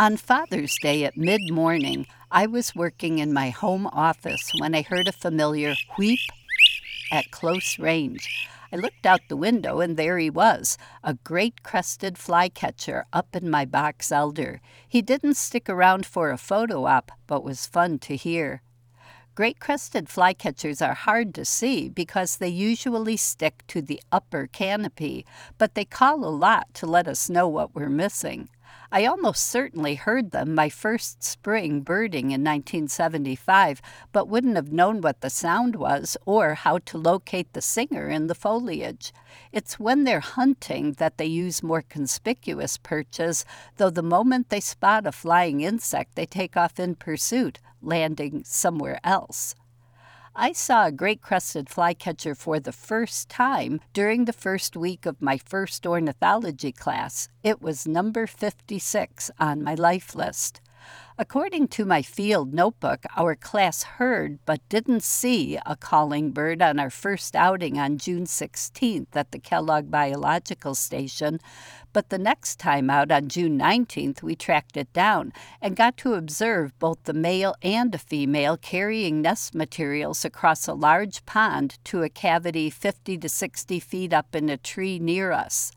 On Father's Day at mid morning, I was working in my home office when I heard a familiar wheep at close range. I looked out the window, and there he was, a great crested flycatcher up in my box elder. He didn't stick around for a photo op, but was fun to hear. Great crested flycatchers are hard to see because they usually stick to the upper canopy, but they call a lot to let us know what we're missing. I almost certainly heard them my first spring birding in 1975, but wouldn't have known what the sound was or how to locate the singer in the foliage. It's when they're hunting that they use more conspicuous perches, though the moment they spot a flying insect, they take off in pursuit, landing somewhere else. I saw a great crested flycatcher for the first time during the first week of my first ornithology class. It was number 56 on my life list. According to my field notebook, our class heard but didn't see a calling bird on our first outing on June 16th at the Kellogg Biological Station, but the next time out on June 19th, we tracked it down and got to observe both the male and a female carrying nest materials across a large pond to a cavity 50 to 60 feet up in a tree near us.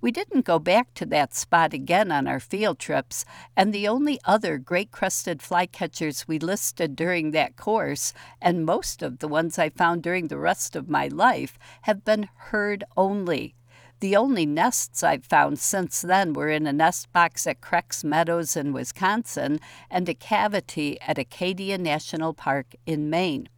We didn't go back to that spot again on our field trips, and the only other great crested flycatchers we listed during that course, and most of the ones I found during the rest of my life, have been heard only. The only nests I've found since then were in a nest box at Crex Meadows in Wisconsin and a cavity at Acadia National Park in Maine.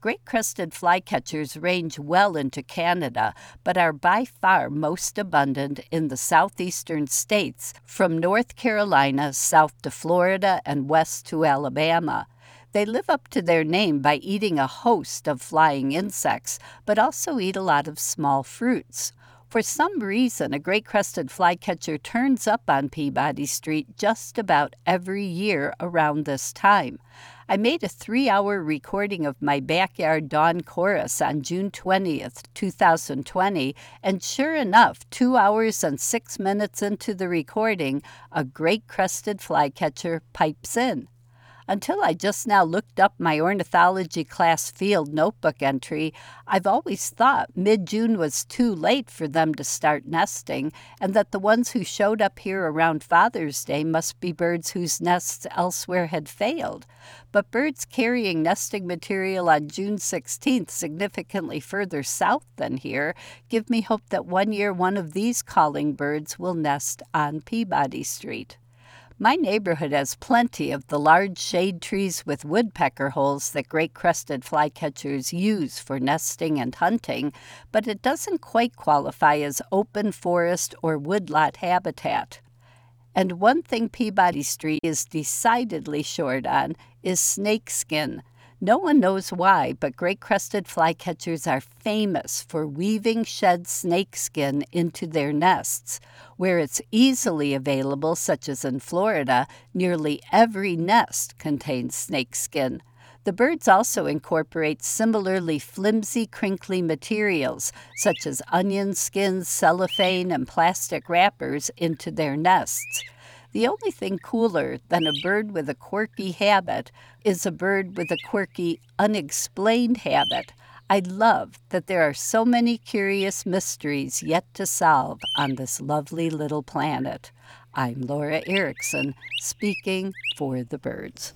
Great crested flycatchers range well into Canada, but are by far most abundant in the southeastern states, from North Carolina south to Florida and west to Alabama. They live up to their name by eating a host of flying insects, but also eat a lot of small fruits. For some reason, a great crested flycatcher turns up on Peabody Street just about every year around this time. I made a three hour recording of my backyard dawn chorus on June 20th, 2020, and sure enough, two hours and six minutes into the recording, a great crested flycatcher pipes in. Until I just now looked up my ornithology class field notebook entry, I've always thought mid June was too late for them to start nesting, and that the ones who showed up here around Father's Day must be birds whose nests elsewhere had failed. But birds carrying nesting material on June 16th, significantly further south than here, give me hope that one year one of these calling birds will nest on Peabody Street. My neighborhood has plenty of the large shade trees with woodpecker holes that great crested flycatchers use for nesting and hunting, but it doesn't quite qualify as open forest or woodlot habitat. And one thing Peabody Street is decidedly short on is snakeskin. No one knows why, but great crested flycatchers are famous for weaving shed snakeskin into their nests. Where it's easily available, such as in Florida, nearly every nest contains snakeskin. The birds also incorporate similarly flimsy, crinkly materials, such as onion skins, cellophane, and plastic wrappers, into their nests. The only thing cooler than a bird with a quirky habit is a bird with a quirky, unexplained habit. I love that there are so many curious mysteries yet to solve on this lovely little planet. I'm Laura Erickson, speaking for the birds.